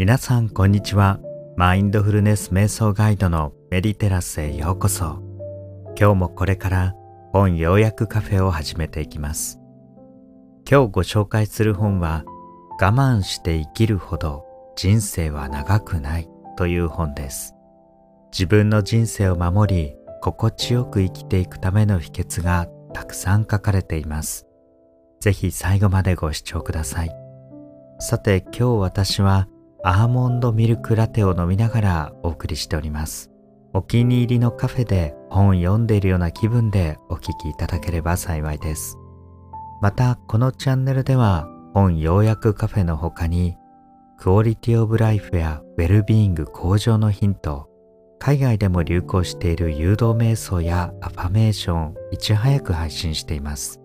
皆さんこんにちは。マインドフルネス瞑想ガイドのメディテラスへようこそ。今日もこれから本要約カフェを始めていきます。今日ご紹介する本は我慢して生きるほど人生は長くないという本です。自分の人生を守り心地よく生きていくための秘訣がたくさん書かれています。ぜひ最後までご視聴ください。さて今日私はアーモンドミルクラテを飲みながらお送りしております。お気に入りのカフェで本読んでいるような気分でお聞きいただければ幸いです。またこのチャンネルでは本要約カフェの他にクオリティオブライフやウェルビーイング向上のヒント海外でも流行している誘導瞑想やアファメーションいち早く配信しています。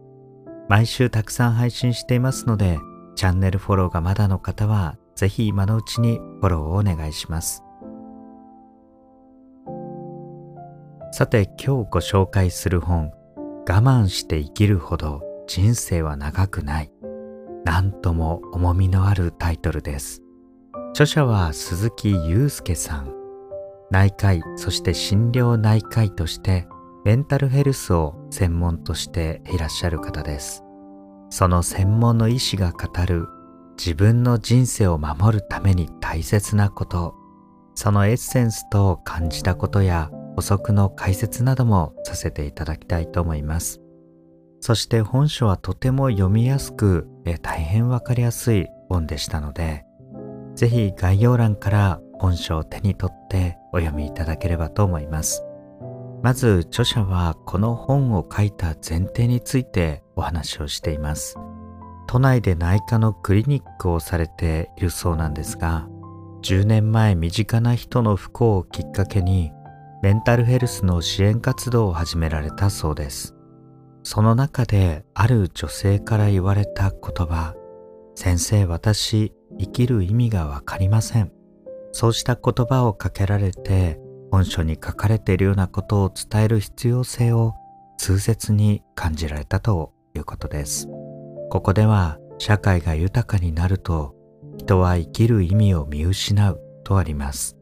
毎週たくさん配信していますのでチャンネルフォローがまだの方はぜひ今のうちにフォローをお願いします。さて今日ご紹介する本我慢して生きるほど人生は長くない。なんとも重みのあるタイトルです。著者は鈴木祐介さん。内科医そして診療内科医としてメンタルヘルスを専門としていらっしゃる方です。その専門の医師が語る自分の人生を守るために大切なことそのエッセンスと感じたことや補足の解説などもさせていただきたいと思いますそして本書はとても読みやすく大変わかりやすい本でしたのでぜひ概要欄から本書を手に取ってお読みいただければと思います。まず著者はこの本を書いた前提についてお話をしています。都内で内科のクリニックをされているそうなんですが、10年前身近な人の不幸をきっかけにメンタルヘルスの支援活動を始められたそうです。その中である女性から言われた言葉、先生私生きる意味がわかりません。そうした言葉をかけられて本書に書かれているようなことを伝える必要性を痛切に感じられたということです。ここでは社会が豊かになると人は生きる意味を見失うとあります。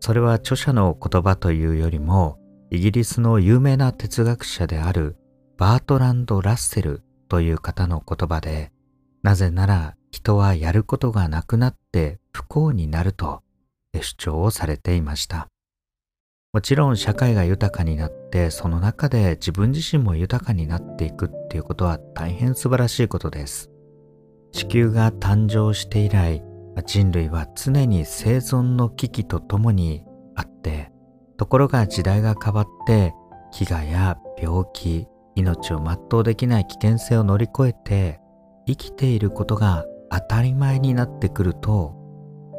それは著者の言葉というよりもイギリスの有名な哲学者であるバートランド・ラッセルという方の言葉でなぜなら人はやることがなくなって不幸になると主張をされていました。もちろん社会が豊かになってその中で自分自身も豊かになっていくっていうことは大変素晴らしいことです。地球が誕生して以来人類は常に生存の危機とともにあってところが時代が変わって飢餓や病気命を全うできない危険性を乗り越えて生きていることが当たり前になってくると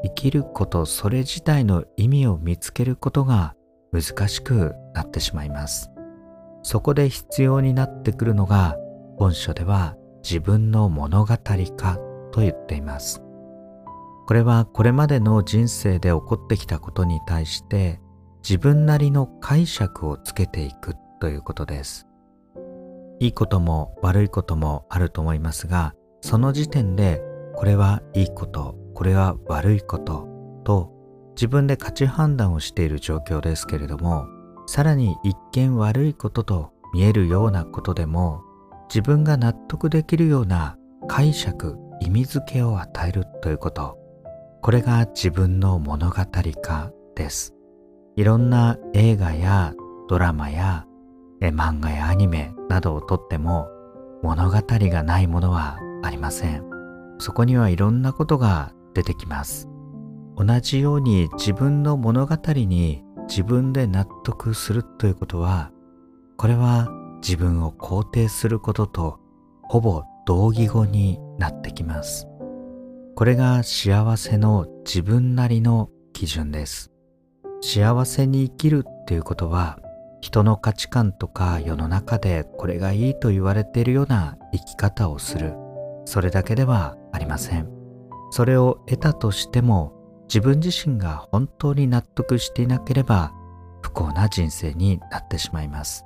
生きることそれ自体の意味を見つけることが難しくなってしまいます。そこで必要になってくるのが本書では自分の物語化と言っています。これはこれまでの人生で起こってきたことに対して自分なりの解釈をつけていくということです。いいことも悪いこともあると思いますがその時点でこれはいいことこれは悪いことと自分で価値判断をしている状況ですけれどもさらに一見悪いことと見えるようなことでも自分が納得できるような解釈意味付けを与えるということ。これが自分の物語化です。いろんな映画やドラマや漫画やアニメなどをとっても物語がないものはありません。そこにはいろんなことが出てきます。同じように自分の物語に自分で納得するということはこれは自分を肯定することとほぼ同義語になってきます。これが幸せの自分なりの基準です。幸せに生きるっていうことは人の価値観とか世の中でこれがいいと言われているような生き方をする。それだけではありません。それを得たとしても自分自身が本当に納得していなければ不幸な人生になってしまいます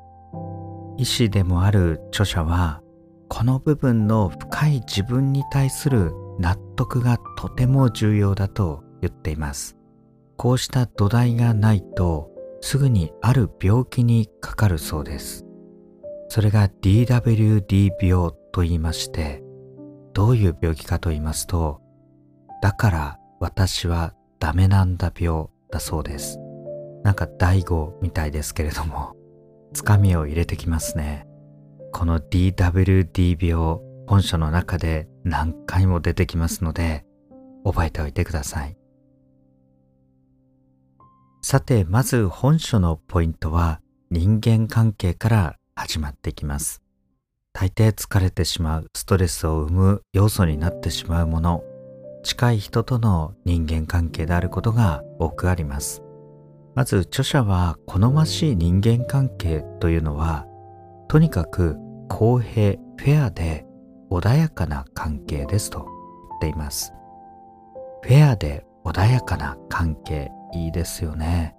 医師でもある著者はこの部分の深い自分に対する納得がとても重要だと言っています。こうした土台がないとすぐにある病気にかかるそうです。それが DWD 病と言いまして、どういう病気かと言いますと、だから私はダメなんだ病だそうです。なんか大悟みたいですけれども、つかみを入れてきますね。この DWD 病、本書の中で何回も出てきますので、覚えておいてください。さて、まず本書のポイントは人間関係から始まってきます。大抵疲れてしまう、ストレスを生む要素になってしまうもの、近い人との人間関係であることが多くあります。まず著者は好ましい人間関係というのはとにかく公平フェアで穏やかな関係ですと言っています。フェアで穏やかな関係いいですよね。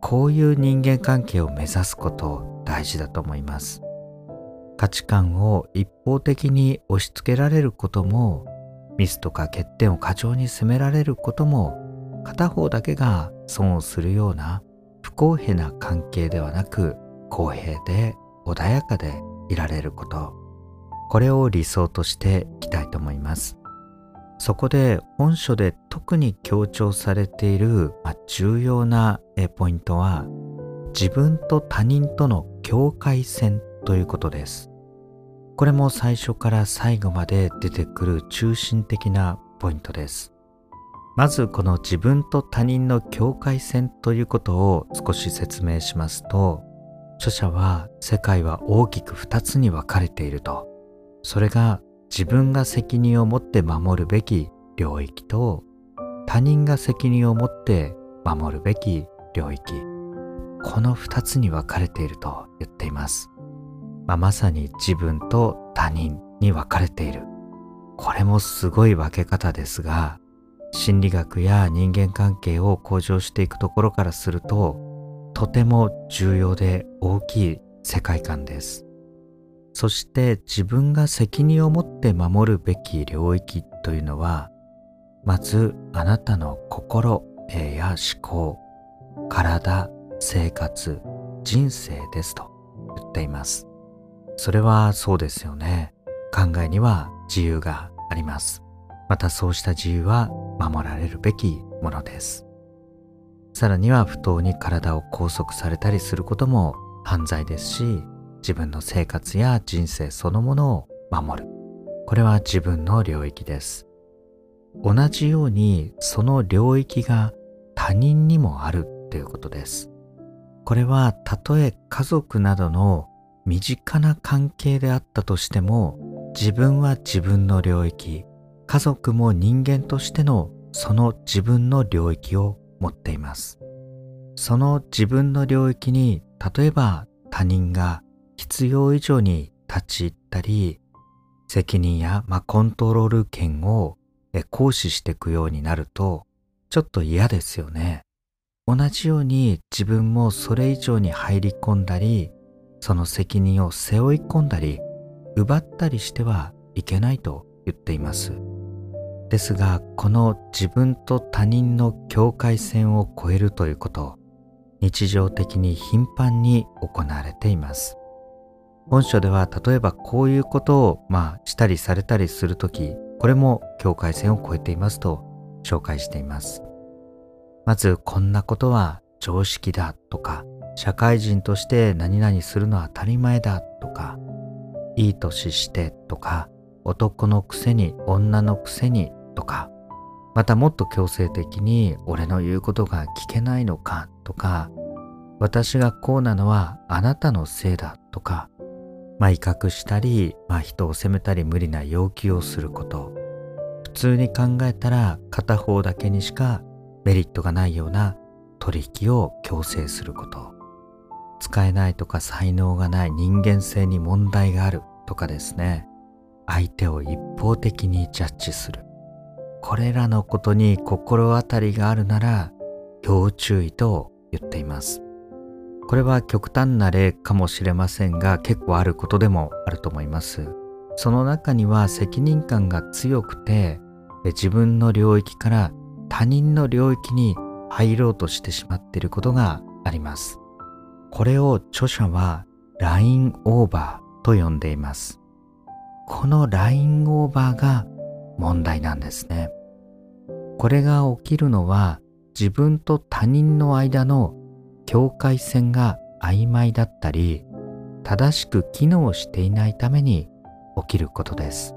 こういう人間関係を目指すこと大事だと思います。価値観を一方的に押し付けられることもミスとか欠点を過剰に責められることも片方だけが損をするような不公平な関係ではなく公平で穏やかでいられること。これを理想としていきたいと思います。そこで本書で特に強調されている、ま、重要なポイントは自分と他人との境界線ということです。これも最初から最後まで出てくる中心的なポイントです。まずこの自分と他人の境界線ということを少し説明しますと著者は世界は大きく2つに分かれていると。それが自分が責任を持って守るべき領域と他人が責任を持って守るべき領域。この2つに分かれていると言っています、まあ、まさに自分と他人に分かれている。これもすごい分け方ですが心理学や人間関係を向上していくところからするととても重要で大きい世界観です。そして自分が責任を持って守るべき領域というのはまずあなたの心や思考体生活人生ですと言っています。それはそうですよね。考えには自由があります。またそうした自由は守られるべきものです。さらには不当に体を拘束されたりすることも犯罪ですし自分の生活や人生そのものを守る。これは自分の領域です。同じようにその領域が他人にもあるということです。これはたとえ家族などの身近な関係であったとしても自分は自分の領域家族も人間としてのその自分の領域を持っています。その自分の領域に例えば他人が必要以上に立ち入ったり責任や、まあ、コントロール権を行使していくようになるとちょっと嫌ですよね。同じように自分もそれ以上に入り込んだりその責任を背負い込んだり奪ったりしてはいけないと言っています。ですがこの自分と他人の境界線を越えるということ日常的に頻繁に行われています本書では例えばこういうことをまあしたりされたりするときこれも境界線を越えていますと紹介していますまずこんなことは常識だとか社会人として何々するのは当たり前だとかいい年してとか男のくせに女のくせにとかまたもっと強制的に俺の言うことが聞けないのかとか私がこうなのはあなたのせいだとかまあ威嚇したり、まあ、人を責めたり無理な要求をすること普通に考えたら片方だけにしかメリットがないような取引を強制すること。使えないとか才能がない人間性に問題があるとかですね相手を一方的にジャッジするこれらのことに心当たりがあるなら要注意と言っています。これは極端な例かもしれませんが結構あることでもあると思います。その中には責任感が強くて自分の領域から他人の領域に入ろうとしてしまっていることがあります。これを著者はラインオーバーと呼んでいます。このラインオーバーが問題なんですね。これが起きるのは自分と他人の間の境界線が曖昧だったり正しく機能していないために起きることです。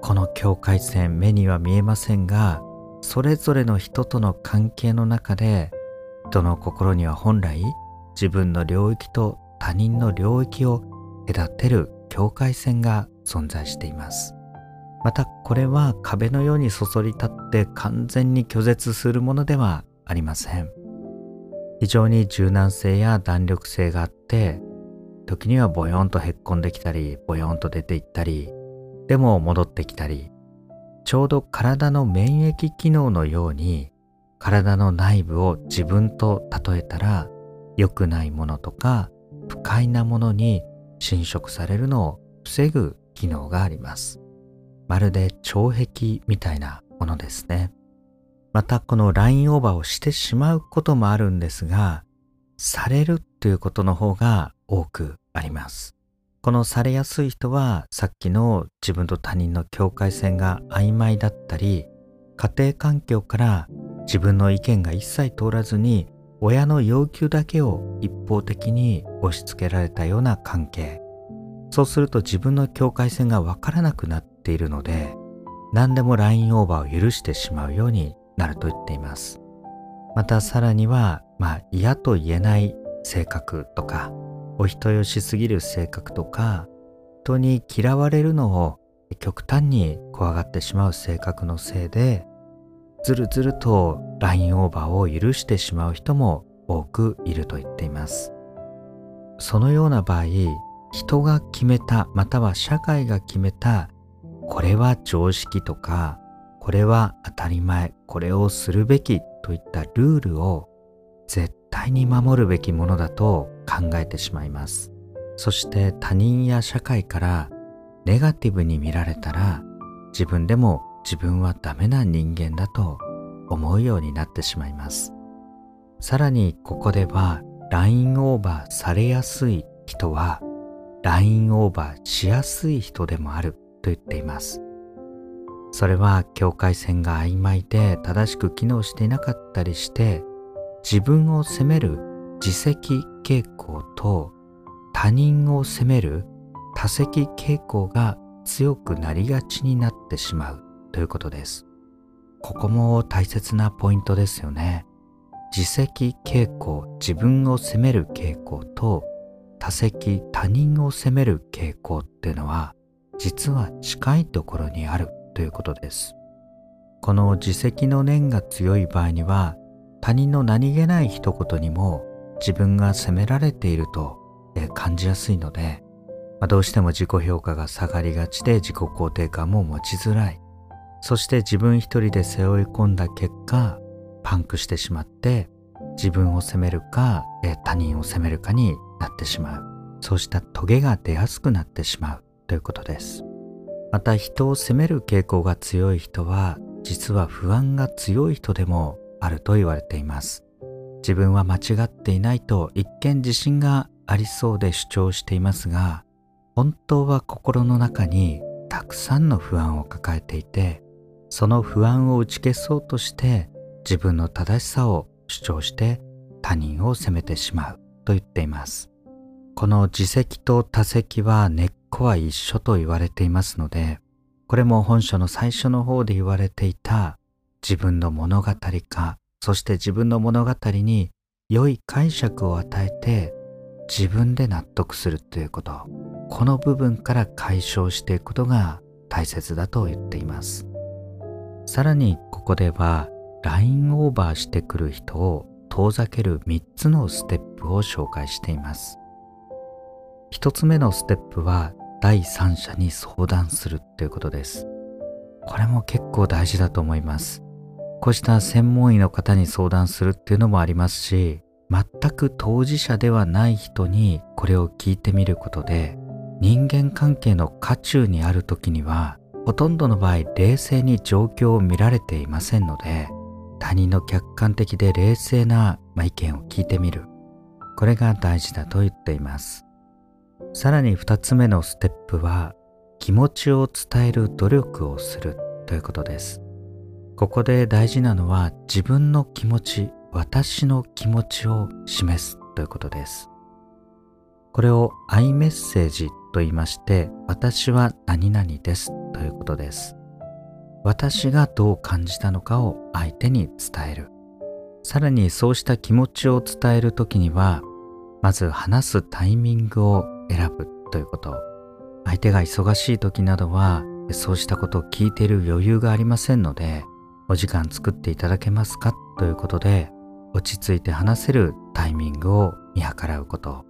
この境界線目には見えませんがそれぞれの人との関係の中で人の心には本来自分の領域と他人の領域を隔てる境界線が存在しています。またこれは壁のようにそそり立って完全に拒絶するものではありません。非常に柔軟性や弾力性があって時にはボヨンとへっこんできたりボヨンと出ていったりでも戻ってきたりちょうど体の免疫機能のように体の内部を自分と例えたら良くないものとか不快なものに侵食されるのを防ぐ機能があります。まるで腸壁みたいなものですね。またこのラインオーバーをしてしまうこともあるんですが、されるということの方が多くあります。このされやすい人はさっきの自分と他人の境界線が曖昧だったり家庭環境から自分の意見が一切通らずに親の要求だけを一方的に押し付けられたような関係。そうすると自分の境界線がわからなくなっているので何でもラインオーバーを許してしまうようになると言っています。またさらにはまあ嫌と言えない性格とかお人よしすぎる性格とか人に嫌われるのを極端に怖がってしまう性格のせいでずるずるとラインオーバーを許してしまう人も多くいると言っています。そのような場合人が決めたまたは社会が決めたこれは常識とかこれは当たり前これをするべきといったルールを絶対に守るべきものだと考えてしまいます。そして他人や社会からネガティブに見られたら自分でも自分はダメな人間だと思うようになってしまいます。さらにここではラインオーバーされやすい人はラインオーバーしやすい人でもあると言っています。それは境界線が曖昧で正しく機能していなかったりして自分を責める自責傾向と他人を責める多責傾向が強くなりがちになってしまう。ということです。ここも大切なポイントですよね。自責傾向、自分を責める傾向と多責、他人を責める傾向っていうのは実は近いところにあるということです。この自責の念が強い場合には他人の何気ない一言にも自分が責められていると感じやすいので、まあ、どうしても自己評価が下がりがちで自己肯定感も持ちづらいそして自分一人で背負い込んだ結果パンクしてしまって自分を責めるか他人を責めるかになってしまう。そうしたトゲが出やすくなってしまう。ということです。また人を責める傾向が強い人は実は不安が強い人でもあると言われています。自分は間違っていないと一見自信がありそうで主張していますが本当は心の中にたくさんの不安を抱えていてその不安を打ち消そうとして自分の正しさを主張して他人を責めてしまうと言っています。この自責と他責は根っこは一緒と言われていますのでこれも本書の最初の方で言われていた自分の物語かそして自分の物語に良い解釈を与えて自分で納得するということ。この部分から解消していくことが大切だと言っています。さらにここではラインオーバーしてくる人を遠ざける3つのステップを紹介しています。1つ目のステップは第三者に相談するということです。これも結構大事だと思います。こうした専門医の方に相談するっていうのもありますし全く当事者ではない人にこれを聞いてみることで人間関係の渦中にある時にはほとんどの場合冷静に状況を見られていませんので他人の客観的で冷静な、意見を聞いてみる。これが大事だと言っています。さらに2つ目のステップは気持ちを伝える努力をするということです。ここで大事なのは自分の気持ち、私の気持ちを示すということです。これをアイメッセージと言いまして、私は何々ですということです。私がどう感じたのかを相手に伝える。さらにそうした気持ちを伝えるときには、まず話すタイミングを選ぶということ。相手が忙しい時などは、そうしたことを聞いている余裕がありませんので、お時間作っていただけますかということで、落ち着いて話せるタイミングを見計らうこと。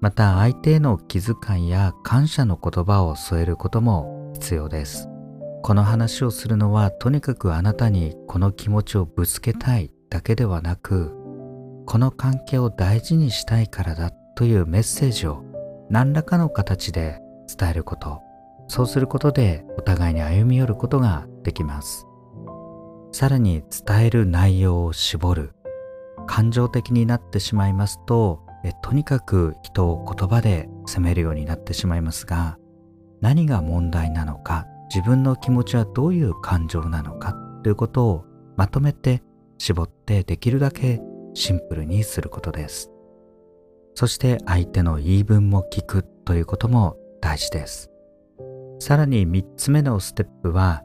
また相手への気遣いや感謝の言葉を添えることも必要です。この話をするのはとにかくあなたにこの気持ちをぶつけたいだけではなく、この関係を大事にしたいからだというメッセージを何らかの形で伝えること。そうすることでお互いに歩み寄ることができます。さらに伝える内容を絞る。感情的になってしまいますと、えとにかく人を言葉で責めるようになってしまいますが、何が問題なのか、自分の気持ちはどういう感情なのかということをまとめて絞ってできるだけシンプルにすることです。そして相手の言い分も聞くということも大事です。さらに3つ目のステップは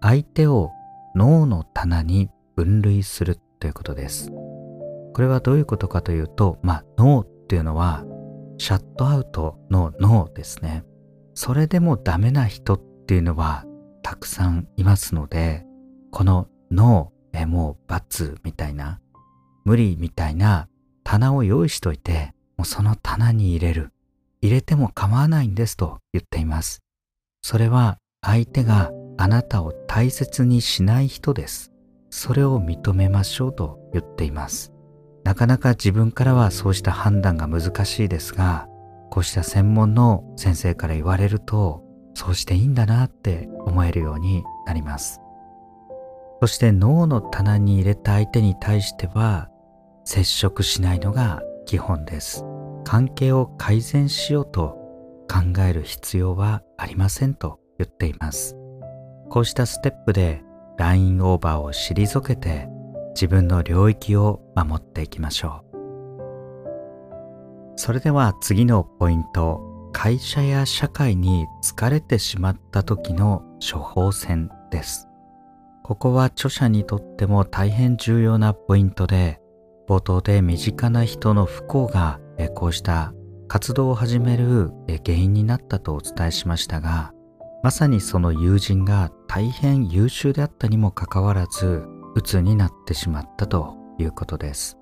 相手を脳の棚に分類するということです。これはどういうことかというと、まあ脳っていうのはシャットアウトの脳ですね。それでもダメな人っていうのはたくさんいますので、この脳、えもう罰みたいな、無理みたいな棚を用意しといて、もうその棚に入れる。入れても構わないんですと言っています。それは相手があなたを大切にしない人です。それを認めましょうと言っています。なかなか自分からはそうした判断が難しいですが、こうした専門の先生から言われると、そうしていいんだなって思えるようになります。そして脳の棚に入れた相手に対しては、接触しないのが基本です。関係を改善しようと考える必要はありませんと言っています。こうしたステップでラインオーバーを退けて自分の領域を守っていきましょう。それでは次のポイント、会社や社会に疲れてしまった時の処方箋です。ここは著者にとっても大変重要なポイントで、冒頭で身近な人の不幸がこうした活動を始める原因になったとお伝えしましたが、まさにその友人が大変優秀であったにもかかわらず、鬱になってしまったということです。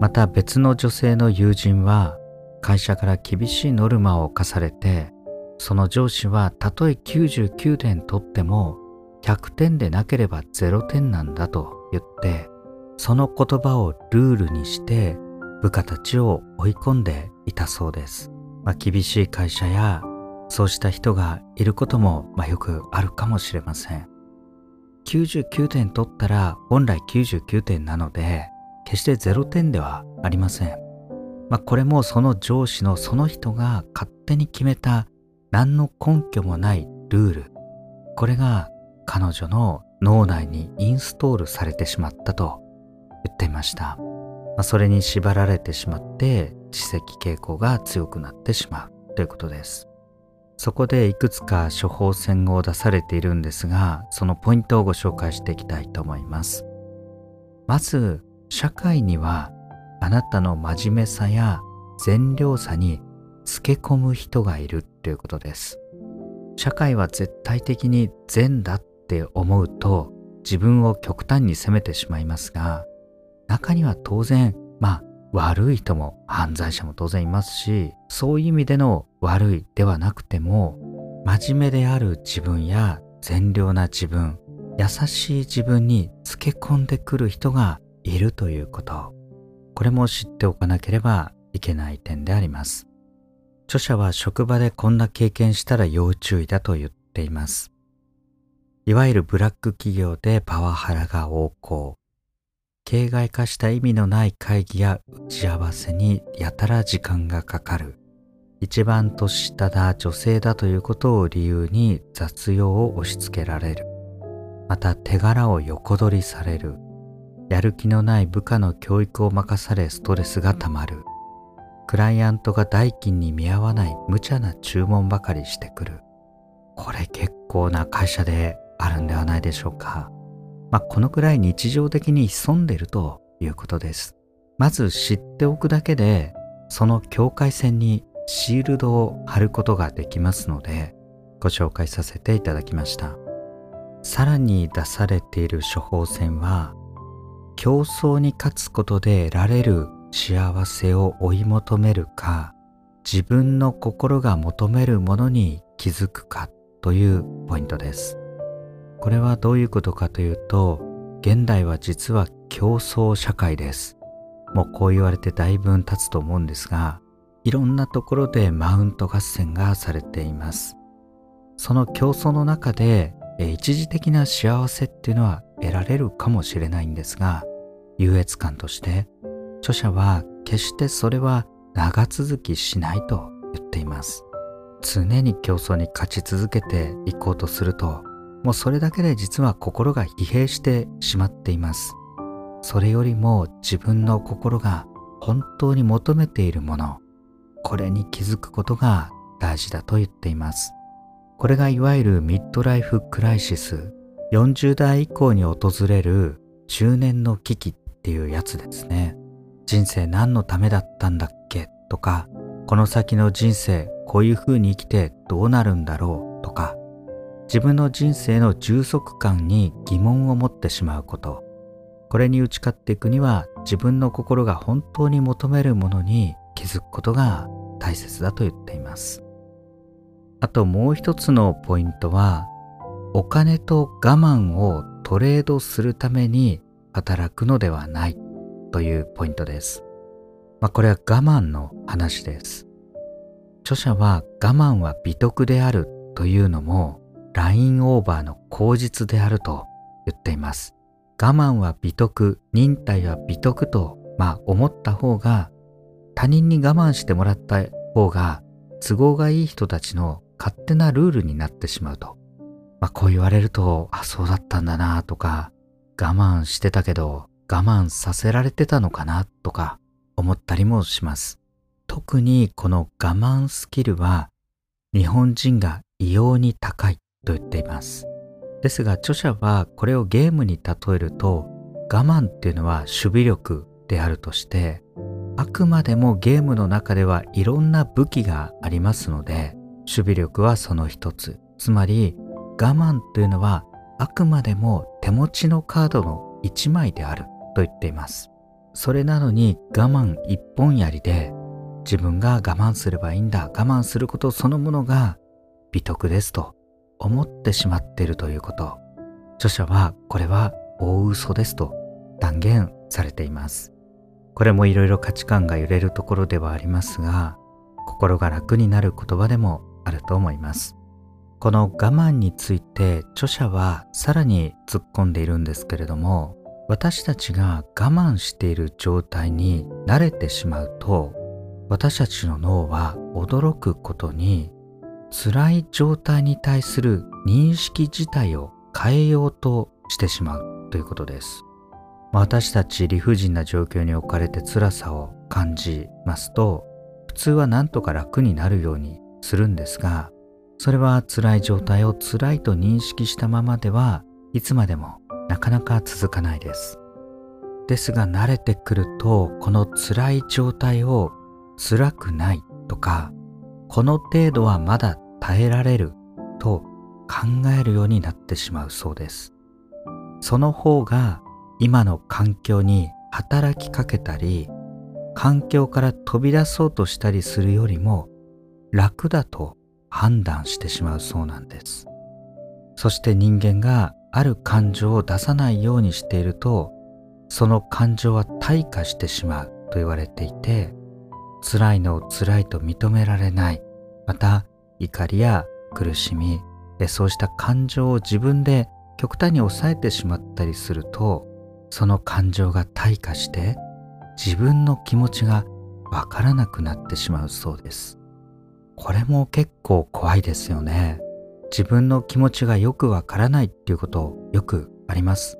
また別の女性の友人は会社から厳しいノルマを課されて、その上司はたとえ99点取っても100点でなければ0点なんだと言って、その言葉をルールにして部下たちを追い込んでいたそうです。まあ、厳しい会社やそうした人がいることも、まあ、よくあるかもしれません。99点取ったら本来99点なので決して0点ではありません。まあ、これもその上司のその人が勝手に決めた何の根拠もないルール。これが彼女の脳内にインストールされてしまったと言っていました。まあ、それに縛られてしまって知識傾向が強くなってしまうということです。そこでいくつか処方箋を出されているんですが、そのポイントをご紹介していきたいと思います。まず、社会にはあなたの真面目さや善良さにつけ込む人がいるということです。社会は絶対的に善だって思うと自分を極端に責めてしまいますが、中には当然、まあ悪い人も犯罪者も当然いますし、そういう意味での悪いではなくても、真面目である自分や善良な自分、優しい自分につけ込んでくる人がいるということ。これも知っておかなければいけない点であります。著者は職場でこんな経験したら要注意だと言っています。いわゆるブラック企業でパワハラが横行、形骸化した意味のない会議や打ち合わせにやたら時間がかかる一番年下だ女性だということを理由に雑用を押し付けられるまた手柄を横取りされるやる気のない部下の教育を任されストレスがたまるクライアントが代金に見合わない無茶な注文ばかりしてくるこれ結構な会社であるんではないでしょうかまあ、このくらい日常的に潜んでいるということです。まず知っておくだけで、その境界線にシールドを貼ることができますので、ご紹介させていただきました。さらに出されている処方箋は、競争に勝つことで得られる幸せを追い求めるか、自分の心が求めるものに気づくかというポイントです。これはどういうことかというと現代は実は競争社会ですもうこう言われてだいぶ経つと思うんですがいろんなところでマウント合戦がされていますその競争の中で一時的な幸せっていうのは得られるかもしれないんですが優越感として著者は決してそれは長続きしないと言っています常に競争に勝ち続けていこうとするともうそれだけで実は心が疲弊してしまっています。それよりも自分の心が本当に求めているもの、これに気づくことが大事だと言っています。これがいわゆるミッドライフクライシス、40代以降に訪れる中年の危機っていうやつですね。人生何のためだったんだっけ？とか、この先の人生こういう風に生きてどうなるんだろう？とか、自分の人生の充足感に疑問を持ってしまうこと。これに打ち勝っていくには自分の心が本当に求めるものに気づくことが大切だと言っています。あともう一つのポイントはお金と我慢をトレードするために働くのではないというポイントです。まあ、これは我慢の話です。著者は我慢は美徳であるというのもラインオーバーの口実であると言っています。我慢は美徳、忍耐は美徳と、まあ思った方が、他人に我慢してもらった方が都合がいい人たちの勝手なルールになってしまうと。まあこう言われると、あ、そうだったんだなとか、我慢してたけど我慢させられてたのかなとか思ったりもします。特にこの我慢スキルは日本人が異様に高いと言っています。ですが著者はこれをゲームに例えると我慢っていうのは守備力であるとしてあくまでもゲームの中ではいろんな武器がありますので守備力はその一つつまり我慢というのはあくまでも手持ちのカードの一枚であると言っていますそれなのに我慢一本やりで自分が我慢すればいいんだ我慢することそのものが美徳ですと思ってしまっているということ。著者はこれは大嘘ですと断言されています。これもいろいろ価値観が揺れるところではありますが、心が楽になる言葉でもあると思います。この我慢について著者はさらに突っ込んでいるんですけれども、私たちが我慢している状態に慣れてしまうと、私たちの脳は驚くことに辛い状態に対する認識自体を変えようとしてしまうということです。私たち理不尽な状況に置かれて辛さを感じますと普通は何とか楽になるようにするんですがそれは辛い状態を辛いと認識したままではいつまでもなかなか続かないです。ですが慣れてくるとこの辛い状態を辛くないとかこの程度はまだ耐えられると考えるようになってしまうそうです。その方が今の環境に働きかけたり、環境から飛び出そうとしたりするよりも楽だと判断してしまうそうなんです。そして人間がある感情を出さないようにしていると、その感情は退化してしまうと言われていて、辛いのを辛いと認められない。また、怒りや苦しみ、そうした感情を自分で極端に抑えてしまったりすると、その感情が退化して自分の気持ちがわからなくなってしまうそうです。これも結構怖いですよね。自分の気持ちがよくわからないっていうことよくあります。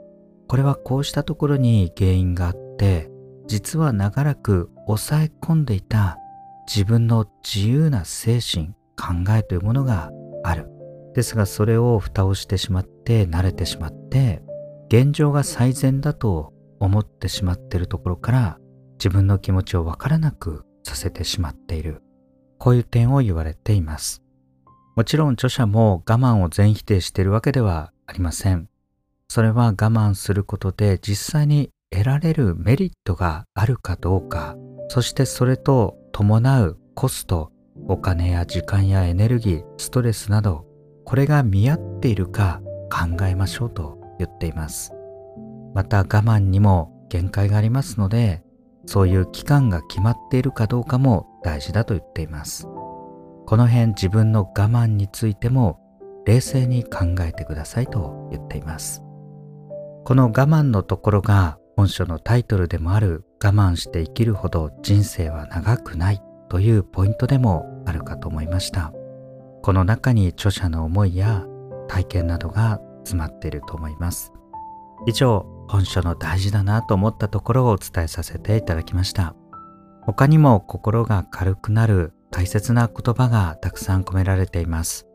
これはこうしたところに原因があって実は長らく抑え込んでいた自分の自由な精神考えというものがあるですがそれを蓋をしてしまって慣れてしまって現状が最善だと思ってしまっているところから自分の気持ちをわからなくさせてしまっているこういう点を言われています。もちろん著者も我慢を全否定しているわけではありません。それは我慢することで実際に得られるメリットがあるかどうか。そしてそれと伴うコストお金や時間やエネルギーストレスなどこれが見合っているか考えましょうと言っています。また我慢にも限界がありますのでそういう期間が決まっているかどうかも大事だと言っています。この辺自分の我慢についても冷静に考えてくださいと言っています。この我慢のところが本書のタイトルでもある我慢して生きるほど人生は長くないというポイントでもあるかと思いました。この中に著者の思いや体験などが詰まっていると思います。以上本書の大事だなと思ったところをお伝えさせていただきました他にも心が軽くなる大切な言葉がたくさん込められています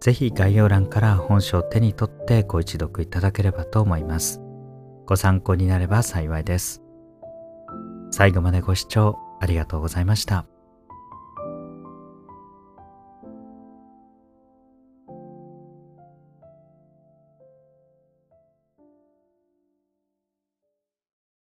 ぜひ概要欄から本書を手に取ってご一読いただければと思います。ご参考になれば幸いです。最後までご視聴ありがとうございました。